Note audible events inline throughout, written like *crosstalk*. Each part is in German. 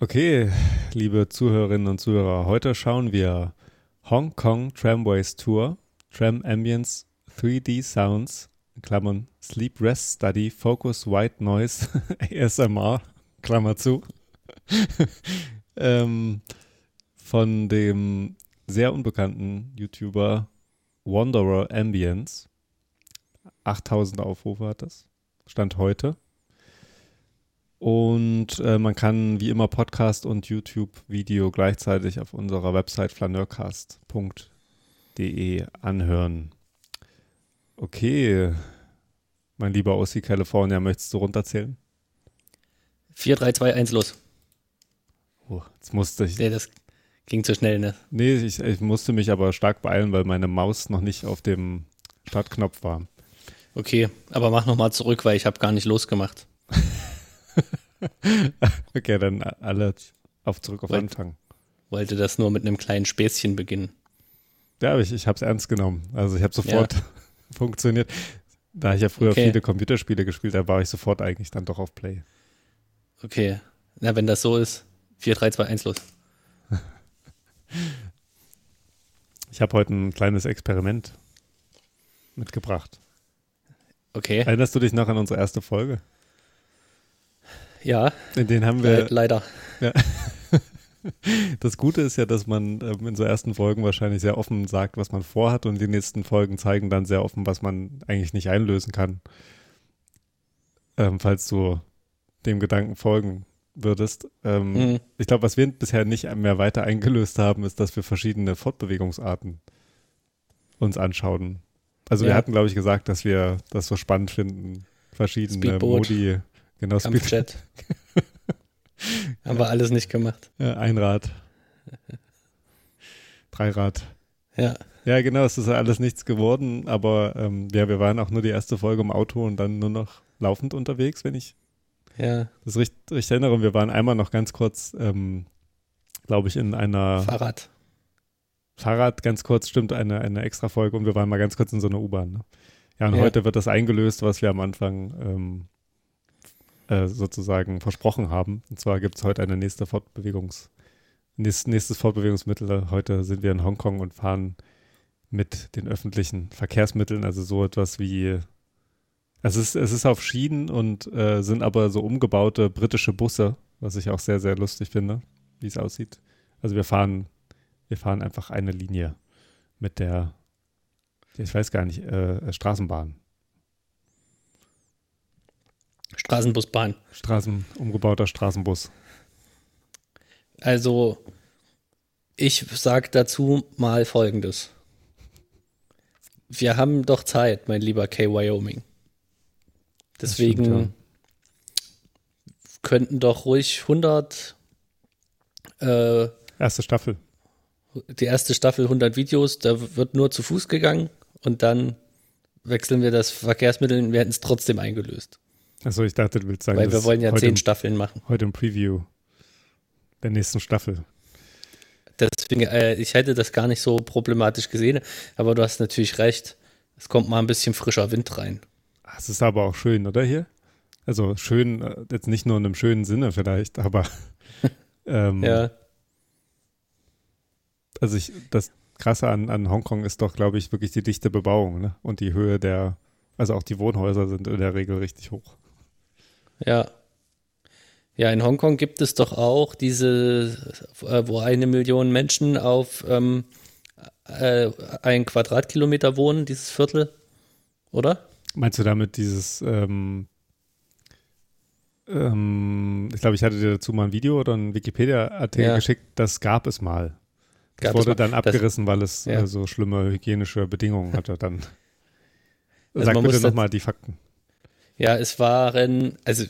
Okay, liebe Zuhörerinnen und Zuhörer, heute schauen wir Hong Kong Tramways Tour, Tram Ambience 3D Sounds, Klammern Sleep Rest Study, Focus White Noise, *laughs* ASMR, Klammer zu, *laughs* ähm, von dem sehr unbekannten YouTuber Wanderer Ambience. 8000 Aufrufe hat das. Stand heute. Und äh, man kann wie immer Podcast und YouTube-Video gleichzeitig auf unserer Website flaneurcast.de anhören. Okay, mein lieber Ossi California, möchtest du runterzählen? 4, 3, 2, 1, los. Oh, jetzt musste ich. Nee, das ging zu schnell, ne? Nee, ich, ich musste mich aber stark beeilen, weil meine Maus noch nicht auf dem Startknopf war. Okay, aber mach nochmal zurück, weil ich habe gar nicht losgemacht. *laughs* *laughs* okay, dann alle auf zurück auf Wollt- Anfang. Wollte das nur mit einem kleinen Späßchen beginnen. Ja, aber ich, ich habe es ernst genommen. Also ich habe sofort *laughs* funktioniert. Da ich ja früher Okay. viele Computerspiele gespielt habe, war ich sofort eigentlich dann doch auf Play. Okay, na, wenn das so ist, 4, 3, 2, 1, los. *laughs* Ich habe heute ein kleines Experiment mitgebracht. Okay, Erinnerst du dich noch an unsere erste Folge? Ja, denen haben äh, wir. leider. *laughs* Das Gute ist ja, dass man ähm, in so ersten Folgen wahrscheinlich sehr offen sagt, was man vorhat, und die nächsten Folgen zeigen dann sehr offen, was man eigentlich nicht einlösen kann. Ähm, falls du dem Gedanken folgen würdest. Ähm, Mhm. Ich glaube, was wir bisher nicht mehr weiter eingelöst haben, ist, dass wir verschiedene Fortbewegungsarten uns anschauen. Also wir Ja. hatten, glaube ich, gesagt, dass wir das so spannend finden, verschiedene Speedboot. Modi, genau, Kampfjet. *laughs* Haben wir alles nicht gemacht. äh, Einrad, Dreirad. Ja, Ja, genau, es ist ja alles nichts geworden, aber ähm, ja, wir waren auch nur die erste Folge im Auto und dann nur noch laufend unterwegs, wenn ich ja, das richtig, richtig erinnere. Und wir waren einmal noch ganz kurz, ähm, glaube ich, in einer Fahrrad. Fahrrad, ganz kurz, stimmt, eine, eine extra Folge und wir waren mal ganz kurz in so einer U-Bahn. Ne? Ja, und Ja. heute wird das eingelöst, was wir am Anfang ähm, äh, sozusagen versprochen haben. Und zwar gibt es heute eine nächste Fortbewegungs, nächstes, nächstes Fortbewegungsmittel. Heute sind wir in Hongkong und fahren mit den öffentlichen Verkehrsmitteln, also so etwas wie es ist, es ist auf Schienen und äh, sind aber so umgebaute britische Busse, was ich auch sehr, sehr lustig finde, wie es aussieht. Also wir fahren, wir fahren einfach eine Linie mit der, ich weiß gar nicht, äh, Straßenbahn. Straßenbusbahn. Straßen, umgebauter Straßenbus. Also, ich sag dazu mal Folgendes. Wir haben doch Zeit, mein lieber K. Wyoming. Deswegen stimmt, könnten doch ruhig 100, äh, Erste Staffel. die erste Staffel 100 Videos, da wird nur zu Fuß gegangen und dann wechseln wir das Verkehrsmittel und werden es trotzdem eingelöst. Achso, ich dachte, du willst sagen, Weil wir wollen ja zehn im, Staffeln machen. heute im Preview der nächsten Staffel. Deswegen, äh, ich hätte das gar nicht so problematisch gesehen, aber du hast natürlich recht. Es kommt mal ein bisschen frischer Wind rein. Es ist aber auch schön, oder hier? Also schön, äh, jetzt nicht nur in einem schönen Sinne vielleicht, aber *laughs* ähm, Ja, also ich, das Krasse an, an Hongkong ist doch, glaube ich, wirklich die dichte Bebauung, ne? Und die Höhe der, also auch die Wohnhäuser sind in der Regel richtig hoch. Ja. Ja, in Hongkong gibt es doch auch diese, äh, wo eine Million Menschen auf ähm, äh, ein Quadratkilometer wohnen, dieses Viertel, oder? Meinst du damit dieses, ähm, ähm, ich glaube, ich hatte dir dazu mal ein Video oder einen Wikipedia-Artikel Ja. geschickt, das gab es mal. Das Gab es wurde mal. dann Das- abgerissen, weil es Ja. äh, so schlimme hygienische Bedingungen hatte. Dann Also sag bitte das- nochmal die Fakten. Ja, es waren, also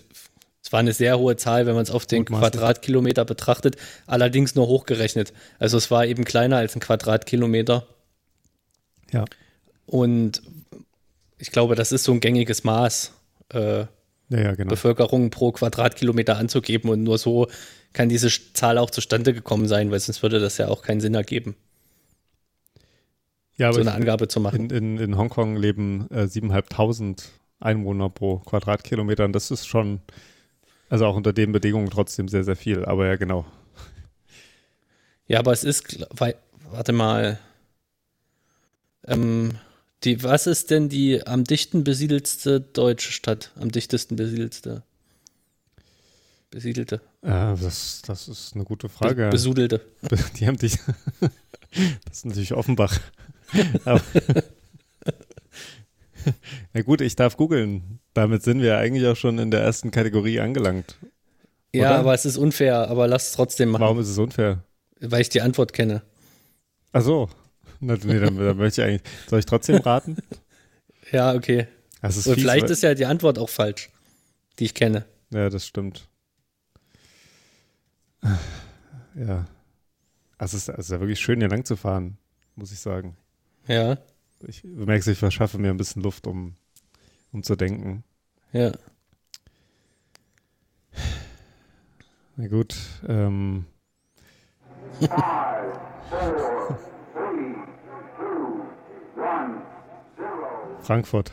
es war eine sehr hohe Zahl, wenn man es auf den Mutmaßlich. Quadratkilometer betrachtet, allerdings nur hochgerechnet. Also es war eben kleiner als ein Quadratkilometer. Ja. Und ich glaube, das ist so ein gängiges Maß, äh, Ja, genau. Bevölkerung pro Quadratkilometer anzugeben. Und nur so kann diese Zahl auch zustande gekommen sein, weil sonst würde das ja auch keinen Sinn ergeben, Ja, so eine ich- Angabe zu machen. in, in, in Hongkong leben äh, 7.500 Einwohner pro Quadratkilometer und das ist schon Also auch unter den Bedingungen trotzdem sehr, sehr viel. Aber ja, genau. Ja, aber es ist, warte mal. Ähm, die, was ist denn die am dichten besiedelste deutsche Stadt? Am dichtesten besiedelste? Besiedelte. Äh, das, das ist eine gute Frage. besudelte. Die haben dich. *laughs* das ist natürlich Offenbach. Aber, *laughs* *laughs* Na gut, ich darf googeln. Damit sind wir eigentlich auch schon in der ersten Kategorie angelangt. Ja, Oder? aber es ist unfair, aber lass es trotzdem machen. Warum ist es unfair? Weil ich die Antwort kenne. Ach so. Na, nee, dann, dann möchte ich eigentlich. Soll ich trotzdem raten? *laughs* ja, okay. Das ist Und fies, vielleicht ist ja die Antwort auch falsch, die ich kenne. Ja, das stimmt. Ja. Also es ist, es ist ja wirklich schön, hier lang zu fahren, muss ich sagen. Ja. Ich, du merkst, ich verschaffe mir ein bisschen Luft, um, um zu denken. Ja. Na gut. Ähm. Frankfurt.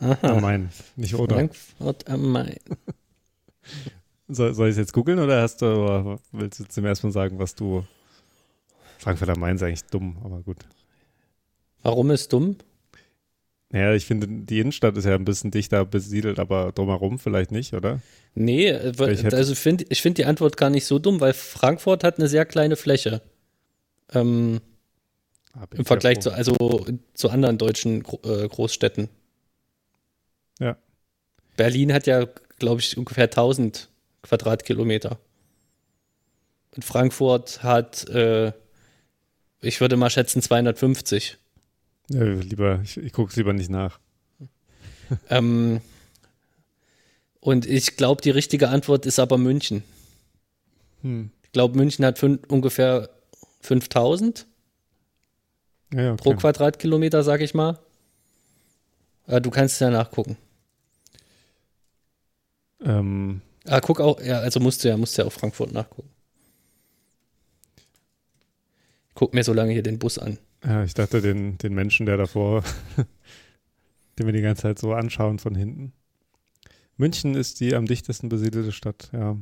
Aha. Am Main, nicht oder. Frankfurt am Main. *laughs* Soll, soll ich es jetzt googeln oder hast du, oder willst du zum ersten Mal sagen, was du. Frankfurt am Main ist eigentlich dumm, aber gut. Warum ist dumm? Naja, ich finde, die Innenstadt ist ja ein bisschen dichter besiedelt, aber drumherum vielleicht nicht, oder? Nee, ich also find, ich finde die Antwort gar nicht so dumm, weil Frankfurt hat eine sehr kleine Fläche. Ähm, Im Vergleich zu, also, zu anderen deutschen äh, Großstädten. Ja. Berlin hat ja, glaube ich, ungefähr 1000 Quadratkilometer. Und Frankfurt hat, äh, ich würde mal schätzen, 250. Ja, lieber, ich, ich gucke es lieber nicht nach. ähm, und ich glaube, die richtige Antwort ist aber München. Hm. Ich glaube, München hat fün ungefähr 5000 ja, okay. pro Quadratkilometer, sag ich mal. Aber du kannst ja nachgucken. Ähm, ah, guck auch, ja, also musst du ja, musst du ja auf Frankfurt nachgucken. Guck mir so lange hier den Bus an. Ja, ich dachte, den, den Menschen, der davor, *laughs* den wir die ganze Zeit so anschauen von hinten. München ist die am dichtesten besiedelte Stadt, ja.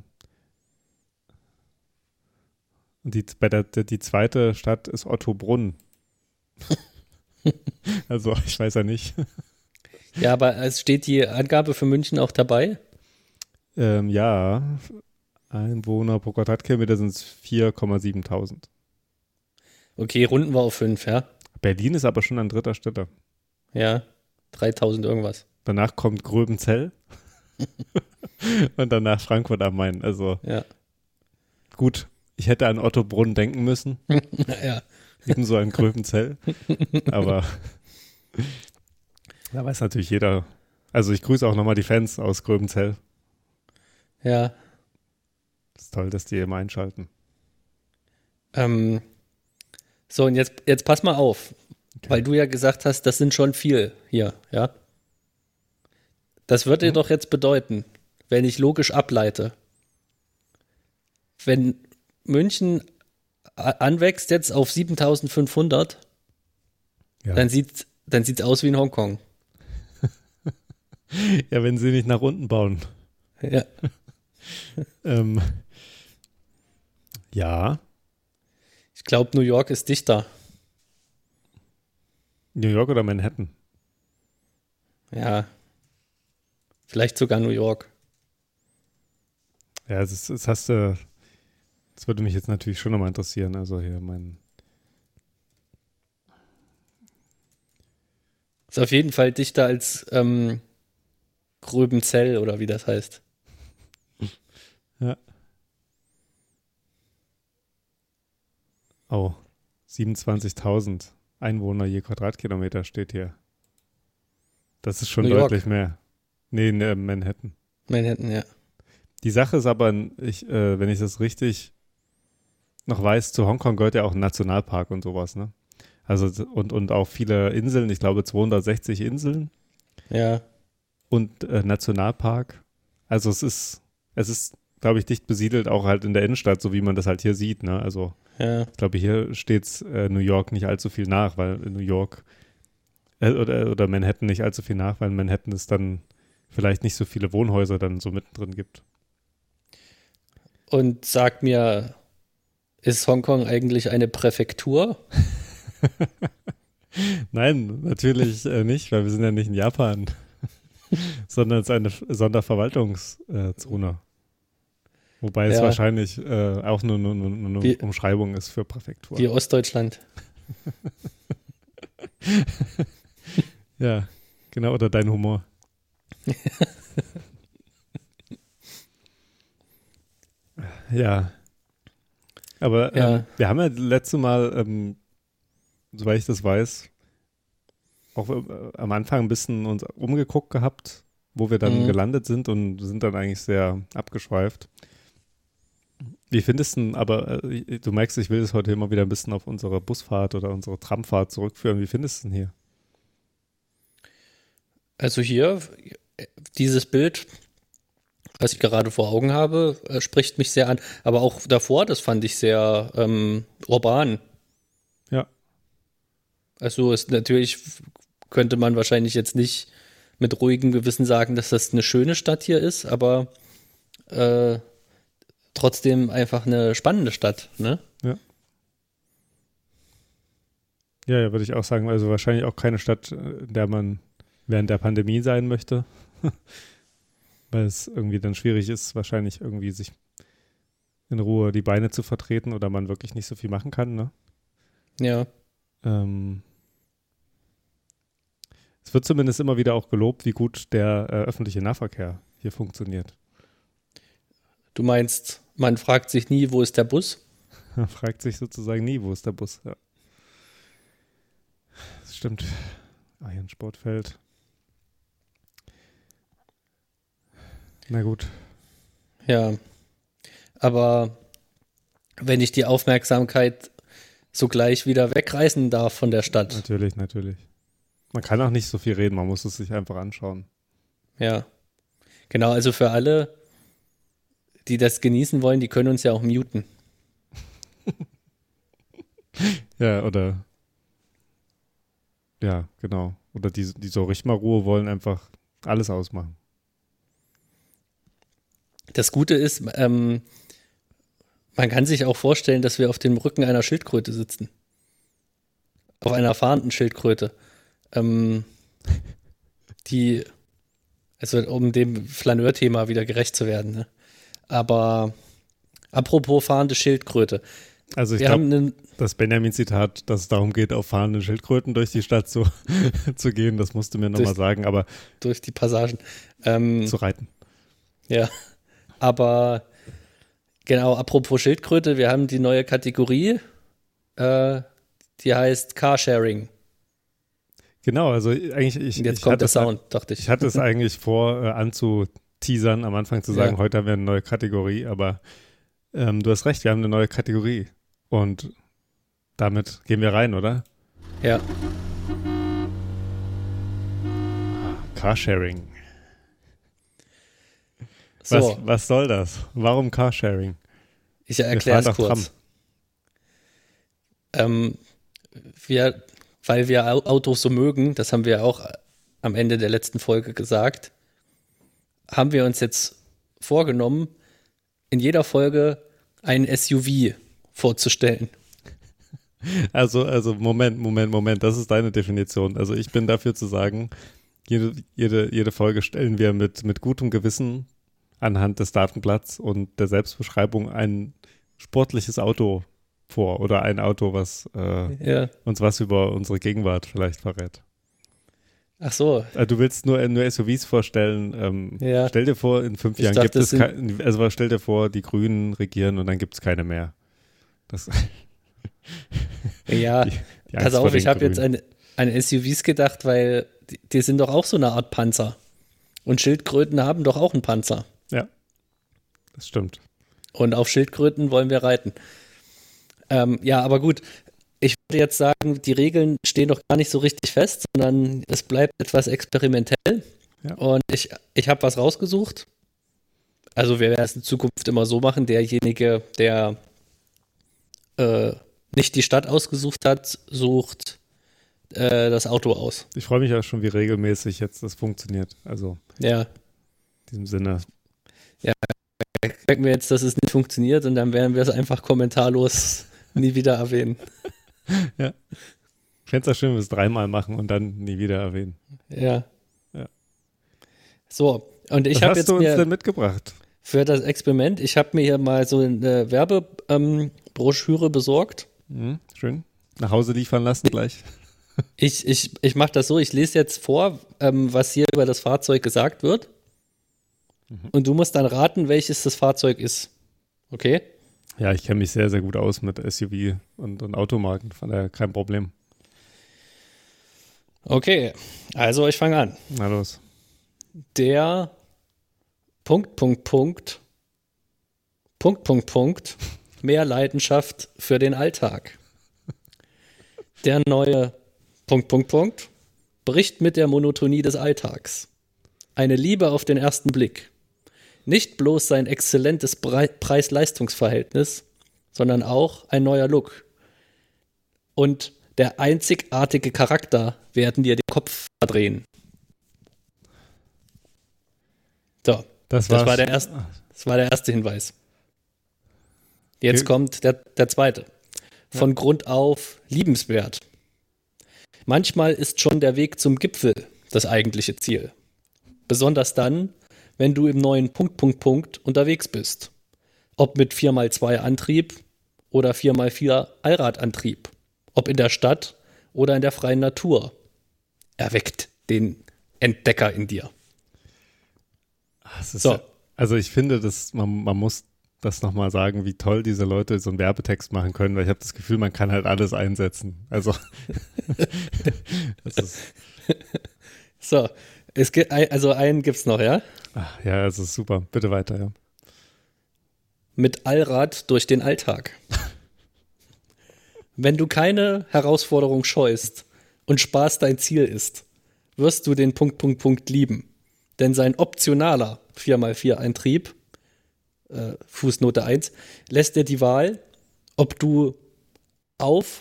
Und die, bei der, die zweite Stadt ist Ottobrunn. *laughs* also, ich weiß ja nicht. Ja, aber es steht die Angabe für München auch dabei? Ähm, ja, Einwohner pro Quadratkilometer sind es 4,7.000. Okay, runden wir auf 5, ja. Berlin ist aber schon an dritter Stelle. Ja, 3000 irgendwas. Danach kommt Gröbenzell *laughs* und danach Frankfurt am Main. Also ja. gut, ich hätte an Otto Brunn denken müssen. *laughs* ja. Ebenso an Gröbenzell. aber *laughs* da weiß natürlich jeder. Also ich grüße auch nochmal die Fans aus Gröbenzell. Ja. ist toll, dass die immer einschalten. Ähm, so, und jetzt, jetzt pass mal auf, okay. weil du ja gesagt hast, das sind schon viel hier, ja? Das würde mhm. doch jetzt bedeuten, wenn ich logisch ableite, wenn München anwächst jetzt auf 7500, ja. dann sieht es dann sieht's aus wie in Hongkong. *laughs* ja, wenn sie nicht nach unten bauen. Ja. *laughs* ähm, ja. Ich glaube, New York ist dichter. New York oder Manhattan? Ja. Vielleicht sogar New York. Ja, das, das hast du. Das würde mich jetzt natürlich schon nochmal interessieren. Also hier mein. Ist auf jeden Fall dichter als ähm, Gröbenzell oder wie das heißt. *laughs* Ja. Oh, 27.000 Einwohner je Quadratkilometer steht hier. Das ist schon New deutlich York. mehr. Nee, äh, Manhattan. Manhattan, ja. Die Sache ist aber, ich, äh, wenn ich das richtig noch weiß, zu Hongkong gehört ja auch ein Nationalpark und sowas, ne? Also und, und auch viele Inseln, ich glaube 260 Inseln. Ja. Und äh, Nationalpark. Also es ist, es ist, glaube ich, dicht besiedelt, auch halt in der Innenstadt, so wie man das halt hier sieht, ne? Also ja. Ich glaube, hier steht äh, New York nicht allzu viel nach, weil in New York äh, oder, oder Manhattan nicht allzu viel nach, weil Manhattan ist dann vielleicht nicht so viele Wohnhäuser dann so mittendrin gibt. Und sag mir, ist Hongkong eigentlich eine Präfektur? *laughs* Nein, natürlich äh, nicht, weil wir sind ja nicht in Japan, *laughs* sondern es ist eine Sonderverwaltungszone. Wobei es Ja. wahrscheinlich äh, auch nur, nur, nur, nur eine Umschreibung ist für Präfektur. Wie Ostdeutschland. *laughs* Ja, genau, oder dein Humor. *laughs* ja. Aber Ja. Ähm, wir haben ja letzte Mal, ähm, soweit ich das weiß, auch äh, am Anfang ein bisschen uns umgeguckt gehabt, wo wir dann Mhm. gelandet sind und sind dann eigentlich sehr abgeschweift. Wie findest du denn, aber äh, du merkst, ich will das heute immer wieder ein bisschen auf unsere Busfahrt oder unsere Tramfahrt zurückführen. Wie findest du denn hier? Also hier, dieses Bild, was ich gerade vor Augen habe, äh, spricht mich sehr an. Aber auch davor, das fand ich sehr ähm, urban. Ja. Also ist natürlich könnte man wahrscheinlich jetzt nicht mit ruhigem Gewissen sagen, dass das eine schöne Stadt hier ist, aber äh, trotzdem einfach eine spannende Stadt, ne? Ja, ja, würde ich auch sagen. Also wahrscheinlich auch keine Stadt, in der man während der Pandemie sein möchte. *laughs* Weil es irgendwie dann schwierig ist, wahrscheinlich irgendwie sich in Ruhe die Beine zu vertreten oder man wirklich nicht so viel machen kann. Ne? Ja. Ähm, es wird zumindest immer wieder auch gelobt, wie gut der äh, öffentliche Nahverkehr hier funktioniert. Du meinst, man fragt sich nie, wo ist der Bus? *laughs* Man fragt sich sozusagen nie, wo ist der Bus. Ja. Das stimmt. Ah, ein Sportfeld. Na gut. Ja. Aber wenn ich die Aufmerksamkeit sogleich wieder wegreißen darf von der Stadt. Natürlich, natürlich. Man kann auch nicht so viel reden, man muss es sich einfach anschauen. Ja. Genau, also für alle, die das genießen wollen, die können uns ja auch muten. *laughs* Ja, oder. Ja, genau. Oder die, die so richtig mal Ruhe wollen, einfach alles ausmachen. Das Gute ist, ähm, man kann sich auch vorstellen, dass wir auf dem Rücken einer Schildkröte sitzen. Auf einer fahrenden Schildkröte. Ähm, die, also um dem Flaneur-Thema wieder gerecht zu werden. Ne? Aber apropos fahrende Schildkröte. Also ich glaube, das Benjamin-Zitat, dass es darum geht, auf fahrenden Schildkröten durch die Stadt zu, *laughs* zu gehen, das musst du mir nochmal sagen, aber durch die Passagen. Ähm, zu reiten. Ja, aber genau, apropos Schildkröte, wir haben die neue Kategorie, äh, die heißt Carsharing. Genau, also eigentlich, ich, jetzt ich kommt hatte der es- Sound, dachte ich. Ich hatte es *laughs* eigentlich vor, äh, anzuteasern, am Anfang zu sagen, Ja. heute haben wir eine neue Kategorie, aber ähm, du hast recht, wir haben eine neue Kategorie. Und damit gehen wir rein, oder? Ja, Carsharing. so, Was, was soll das? Warum Carsharing? ich erkläre es kurz. Ähm, wir, weil wir Au- Autos so mögen, das haben wir auch am Ende der letzten Folge gesagt, haben wir uns jetzt vorgenommen, in jeder Folge ein SUV vorzustellen. Also, also Moment, Moment, Moment, das ist deine Definition. Also ich bin dafür zu sagen, jede, jede, jede Folge stellen wir mit, mit gutem Gewissen anhand des Datenblatts und der Selbstbeschreibung ein sportliches Auto vor oder ein Auto, was äh, Ja. uns was über unsere Gegenwart vielleicht verrät. Ach so, Äh, du willst nur, nur SUVs vorstellen. Ähm, Ja. Stell dir vor, in fünf Ich Jahren dachte, gibt es keine, also stell dir vor, die Grünen regieren und dann gibt es keine mehr. Das, *laughs* ja. die, die Pass auf, ich habe jetzt an, an SUVs gedacht, weil die, die sind doch auch so eine Art Panzer. Und Schildkröten haben doch auch einen Panzer. Ja, das stimmt. Und auf Schildkröten wollen wir reiten. Ähm, ja, aber gut. Ich würde jetzt sagen, die Regeln stehen doch gar nicht so richtig fest, sondern es bleibt etwas experimentell. Ja. Und ich, ich habe was rausgesucht. Also wir werden es in Zukunft immer so machen, derjenige, der äh, nicht die Stadt ausgesucht hat, sucht äh, das Auto aus. Ich freue mich ja schon, wie regelmäßig jetzt das funktioniert. Also Ja, diesem Sinne. Merken wir jetzt, dass es nicht funktioniert und dann werden wir es einfach kommentarlos nie wieder erwähnen. *laughs* *laughs* ja. Ich fände es schön, wenn wir es dreimal machen und dann nie wieder erwähnen. Ja. Ja. So, und ich Was habe hast jetzt du uns denn mitgebracht? für das Experiment, ich habe mir hier mal so eine Werbebroschüre besorgt. Mhm, schön. Nach Hause liefern lassen gleich. *laughs* Ich, ich, ich mache das so, ich lese jetzt vor, ähm, was hier über das Fahrzeug gesagt wird. Und du musst dann raten, welches das Fahrzeug ist. Okay? Ja, ich kenne mich sehr, sehr gut aus mit SUV und, und Automarken, von daher kein Problem. Okay, also ich fange an. Na los. Der Punkt, Punkt, Punkt, Punkt, Punkt, Punkt, mehr Leidenschaft für den Alltag. Der neue Punkt, Punkt, Punkt bricht mit der Monotonie des Alltags. Eine Liebe auf den ersten Blick. Nicht bloß sein exzellentes Preis-Leistungs-Verhältnis, sondern auch ein neuer Look. Und der einzigartige Charakter werden dir den Kopf verdrehen. So, Das, das war der erste, das war der erste Hinweis. Jetzt Okay. kommt der, der zweite. Von Grund auf liebenswert. Manchmal ist schon der Weg zum Gipfel das eigentliche Ziel. Besonders dann, wenn du im neuen Punkt, Punkt, Punkt unterwegs bist. Ob mit 4x2 Antrieb oder 4x4 Allradantrieb. Ob in der Stadt oder in der freien Natur. Erweckt den Entdecker in dir. Ist So. ja, also ich finde, dass man, man muss das nochmal sagen, wie toll diese Leute so einen Werbetext machen können, weil ich habe das Gefühl, man kann halt alles einsetzen. Also *laughs* *laughs* So, es gibt, also einen gibt's noch, ja? ach, ja, es ist super. Bitte weiter, ja. Mit Allrad durch den Alltag. *laughs* Wenn du keine Herausforderung scheust und Spaß dein Ziel ist, wirst du den Punkt, Punkt, Punkt lieben. Denn sein optionaler 4x4-Eintrieb, äh, Fußnote 1, lässt dir die Wahl, ob du auf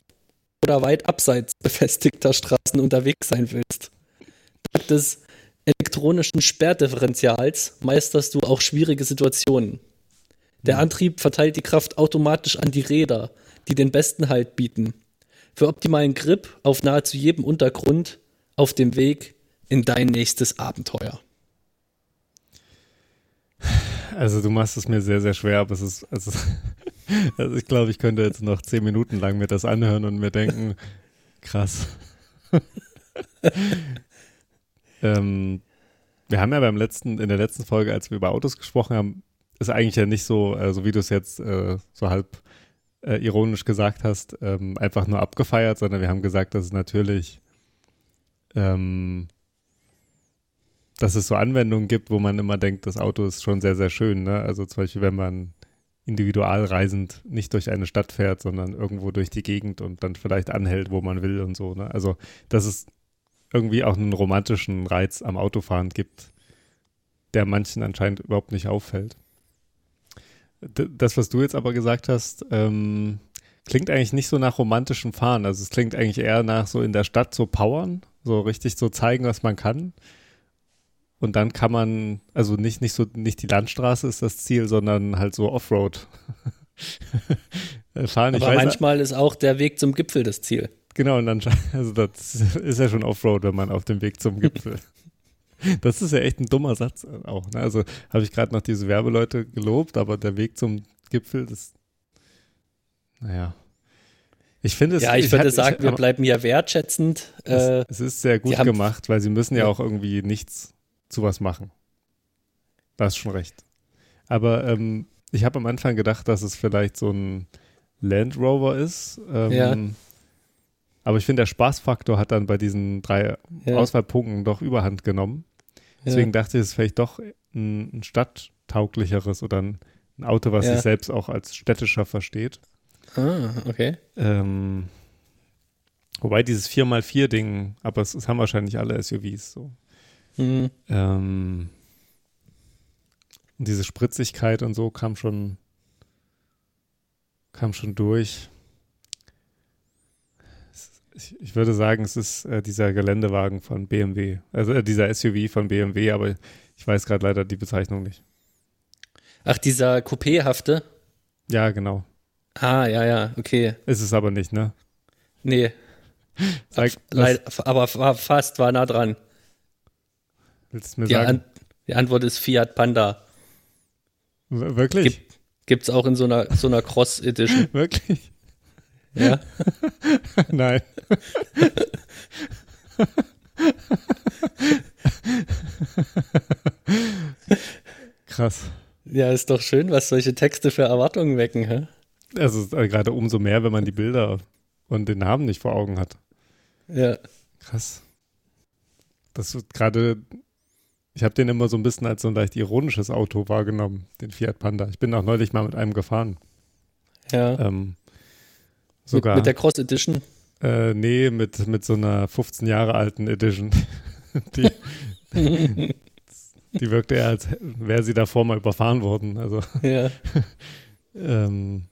oder weit abseits befestigter Straßen unterwegs sein willst. Dank des elektronischen Sperrdifferentials meisterst du auch schwierige Situationen. Der Antrieb verteilt die Kraft automatisch an die Räder, die den besten Halt bieten. Für optimalen Grip auf nahezu jedem Untergrund auf dem Weg in dein nächstes Abenteuer. Also du machst es mir sehr, sehr schwer, aber es ist, also, *laughs* also ich glaube, ich könnte jetzt noch zehn Minuten lang mir das anhören und mir denken, krass. Ähm, wir haben ja beim letzten, in der letzten Folge, als wir über Autos gesprochen haben, ist eigentlich ja nicht so, äh, so wie du es jetzt äh, so halb äh, ironisch gesagt hast, ähm, einfach nur abgefeiert, sondern wir haben gesagt, dass es natürlich ähm, dass es so Anwendungen gibt, wo man immer denkt, das Auto ist schon sehr, sehr schön. Ne? Also zum Beispiel, wenn man individualreisend nicht durch eine Stadt fährt, sondern irgendwo durch die Gegend und dann vielleicht anhält, wo man will und so. Ne? Also, dass es irgendwie auch einen romantischen Reiz am Autofahren gibt, der manchen anscheinend überhaupt nicht auffällt. D das, was du jetzt aber gesagt hast, ähm, klingt eigentlich nicht so nach romantischem Fahren. Also es klingt eigentlich eher nach so in der Stadt so powern, so richtig so zeigen, was man kann. Und dann kann man, also nicht, nicht so, nicht die Landstraße ist das Ziel, sondern halt so Offroad *laughs* fahren. Aber weiß, manchmal ist auch der Weg zum Gipfel das Ziel. Genau, und dann, *laughs* also das ist ja schon Offroad, wenn man auf dem Weg zum Gipfel. *laughs* Das ist ja echt ein dummer Satz auch. Ne? Also habe ich gerade noch diese Werbeleute gelobt, aber der Weg zum Gipfel, das, naja. Ich finde es. Ja, ich, würde hatte- sagen, wir aber- bleiben ja wertschätzend. Äh, es, es ist sehr gut gemacht, weil sie müssen ja Ja. auch irgendwie nichts zu was machen. Da hast schon recht. Aber ähm, ich habe am Anfang gedacht, dass es vielleicht so ein Land Rover ist. Ähm, Ja. Aber ich finde, der Spaßfaktor hat dann bei diesen drei Ja. Auswahlpunkten doch überhand genommen. Deswegen dachte ich, es ist vielleicht doch ein, ein stadttauglicheres oder ein, ein Auto, was Ja. sich selbst auch als städtischer versteht. ah, okay. Ähm, wobei dieses 4x4-Ding, aber es, es haben wahrscheinlich alle SUVs so. Hm. Ähm, und diese Spritzigkeit und so kam schon, kam schon durch. Ich, ich würde sagen, es ist äh, dieser Geländewagen von BMW. Also äh, dieser SUV von BMW, aber ich weiß gerade leider die Bezeichnung nicht. Ach, dieser Coupéhafte? Ja, genau. Ah, ja, ja, okay. Ist es aber nicht, ne? Nee. *laughs* Sag, Leid, aber war fast, war nah dran. willst du mir Die, sagen? An die Antwort ist Fiat Panda. W- Wirklich? Gibt, gibt's auch in so einer, so einer Cross Edition. *laughs* Wirklich? Ja. *laughs* Nein. Krass. ja, ist doch schön, was solche Texte für Erwartungen wecken, hä? Also äh, gerade umso mehr, wenn man die Bilder und den Namen nicht vor Augen hat. Ja. Krass. Das wird gerade, ich habe den immer so ein bisschen als so ein leicht ironisches Auto wahrgenommen, den Fiat Panda. Ich bin auch neulich mal mit einem gefahren. Ja. Ähm, sogar, mit der Cross Edition. äh, nee, mit, mit so einer 15 Jahre alten Edition. *laughs* die, die wirkte eher, als wäre sie davor mal überfahren worden. Also Ja. *laughs* ähm,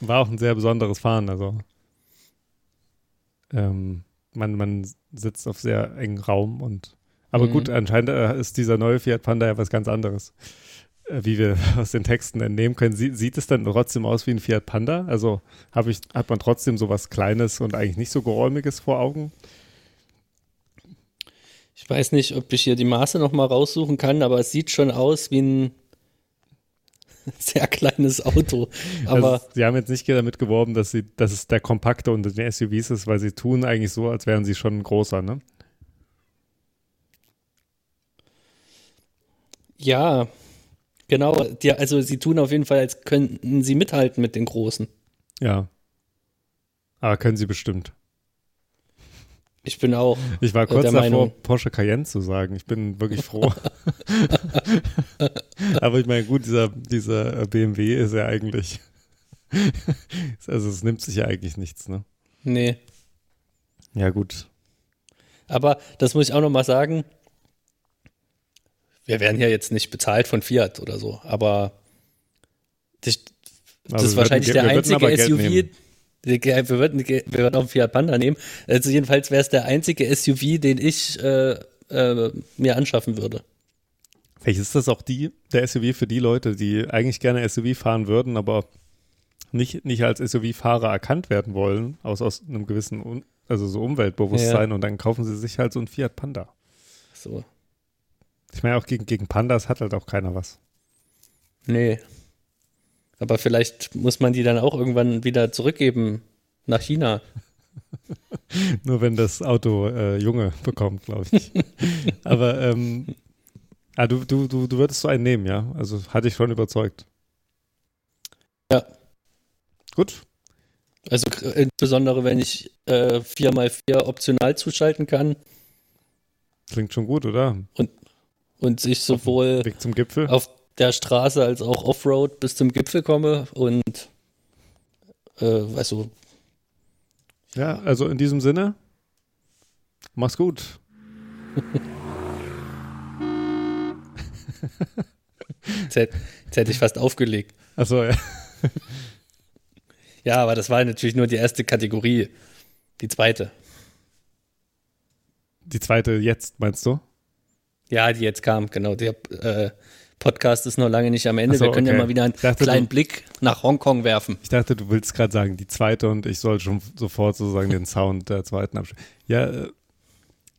war auch ein sehr besonderes Fahren. Also ähm, man, man sitzt auf sehr engen Raum und aber Mhm. gut, anscheinend äh, ist dieser neue Fiat Panda ja was ganz anderes. Äh, wie wir *laughs* aus den Texten entnehmen können, Sie, sieht es dann trotzdem aus wie ein Fiat Panda? Also ich, hat man trotzdem so was Kleines und eigentlich nicht so geräumiges vor Augen? Ich weiß nicht, ob ich hier die Maße nochmal raussuchen kann, aber es sieht schon aus wie ein *laughs* sehr kleines Auto. *laughs* Aber also, sie haben jetzt nicht damit geworben, dass, sie, dass es der kompakte unter den SUVs ist, weil sie tun eigentlich so, als wären sie schon großer, ne? ja, genau. Die, also sie tun auf jeden Fall, als könnten sie mithalten mit den Großen. Ja. Aber können sie bestimmt. Ich bin auch. Ich war kurz davor, Meinung. Porsche Cayenne zu sagen. Ich bin wirklich froh. *laughs* Aber ich meine, gut, dieser, dieser BMW ist ja eigentlich. *laughs* also, es nimmt sich ja eigentlich nichts, ne? Nee. Ja, gut. Aber das muss ich auch nochmal sagen. Wir werden ja jetzt nicht bezahlt von Fiat oder so, aber das, das Also ist wahrscheinlich würden- der aber einzige SUV. Wir würden, wir würden auch einen Fiat Panda nehmen. Also jedenfalls wäre es der einzige SUV, den ich äh, äh, mir anschaffen würde. Vielleicht ist das auch die, der SUV für die Leute, die eigentlich gerne SUV fahren würden, aber nicht, nicht als SUV-Fahrer erkannt werden wollen, aus, aus einem gewissen, also so Umweltbewusstsein und dann kaufen sie sich halt so einen Fiat Panda. So. Ich meine, auch gegen, gegen Pandas hat halt auch keiner was. Nee. Aber vielleicht muss man die dann auch irgendwann wieder zurückgeben nach China. *laughs* Nur wenn das Auto äh, Junge bekommt, glaube ich. *laughs* Aber ähm, ah, du, du, du, du würdest so einen nehmen, ja? Also hatte ich schon überzeugt. Ja. Gut. Also insbesondere, wenn ich äh, 4x4 optional zuschalten kann Klingt schon gut, oder? und ich sowohl Weg zum Gipfel. auf der Straße als auch Offroad bis zum Gipfel komme und äh, also Ja, also in diesem Sinne, mach's gut. *laughs* jetzt, hätt- jetzt hätte ich fast aufgelegt. Achso, ja. *laughs* Ja, aber das war natürlich nur die erste Kategorie. Die zweite. Die zweite jetzt, meinst du? Ja, die jetzt kam, genau. Der äh, Podcast ist noch lange nicht am Ende. So, Wir können okay. ja mal wieder einen dachte, kleinen du- Blick nach Hongkong werfen. Ich dachte, du willst gerade sagen, die zweite und ich soll schon sofort sozusagen den Sound der zweiten abspielen. Ja, äh,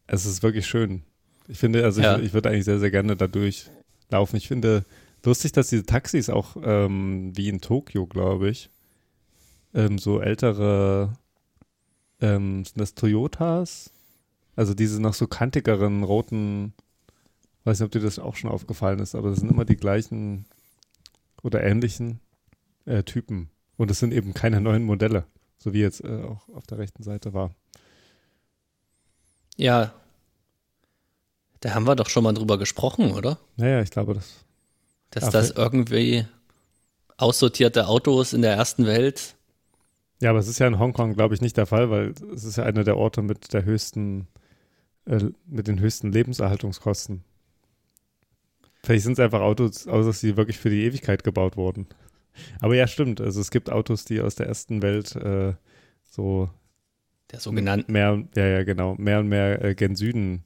es ist wirklich schön. Ich finde, also Ja. ich, ich würde eigentlich sehr, sehr gerne da durchlaufen. Ich finde lustig, dass diese Taxis auch ähm, wie in Tokio, glaube ich, ähm, so ältere, ähm, sind das Toyotas? Also diese noch so kantigeren roten, weiß nicht, ob dir das auch schon aufgefallen ist, aber das sind immer die gleichen oder ähnlichen äh, Typen. Und es sind eben keine neuen Modelle, so wie jetzt äh, auch auf der rechten Seite war. Ja. Da haben wir doch schon mal drüber gesprochen, oder? Naja, ich glaube, das. Dass das irgendwie aussortierte Autos in der ersten Welt. Ja, aber es ist ja in Hongkong, glaube ich, nicht der Fall, weil es ist ja einer der Orte mit der höchsten, äh, mit den höchsten Lebenserhaltungskosten. Vielleicht sind es einfach Autos, Autos, die wirklich für die Ewigkeit gebaut wurden. Aber ja, stimmt. Also es gibt Autos, die aus der ersten Welt äh, so der sogenannten. Mehr, ja, ja, genau, mehr und mehr äh, gen Süden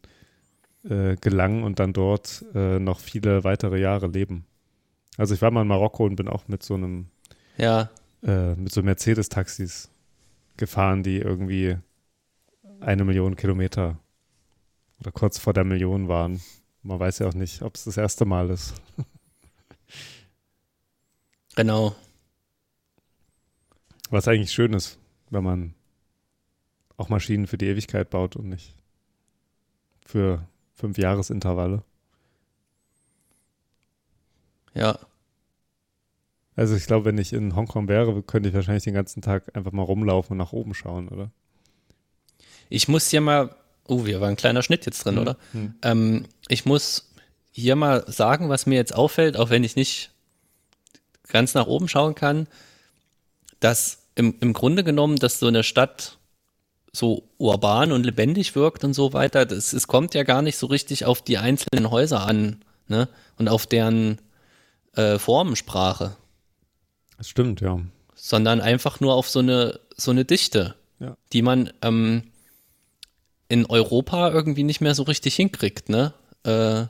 äh, gelangen und dann dort äh, noch viele weitere Jahre leben. Also ich war mal in Marokko und bin auch mit so einem, ja. Äh, mit so Mercedes-Taxis gefahren, die irgendwie eine Million Kilometer oder kurz vor der Million waren. Man weiß ja auch nicht, ob es das erste Mal ist. *laughs* genau. Was eigentlich schön ist, wenn man auch Maschinen für die Ewigkeit baut und nicht für fünf Jahresintervalle. Ja. Also ich glaube, wenn ich in Hongkong wäre, könnte ich wahrscheinlich den ganzen Tag einfach mal rumlaufen und nach oben schauen, oder? Ich muss hier mal, oh, hier war ein kleiner Schnitt jetzt drin, hm. oder? Hm. Ähm, ich muss hier mal sagen, was mir jetzt auffällt, auch wenn ich nicht ganz nach oben schauen kann, dass im, im Grunde genommen, dass so eine Stadt so urban und lebendig wirkt und so weiter, das, es kommt ja gar nicht so richtig auf die einzelnen Häuser an, ne? Und auf deren äh, Formensprache. Das stimmt, ja. Sondern einfach nur auf so eine, so eine Dichte, ja. die man ähm, in Europa irgendwie nicht mehr so richtig hinkriegt, ne? Äh,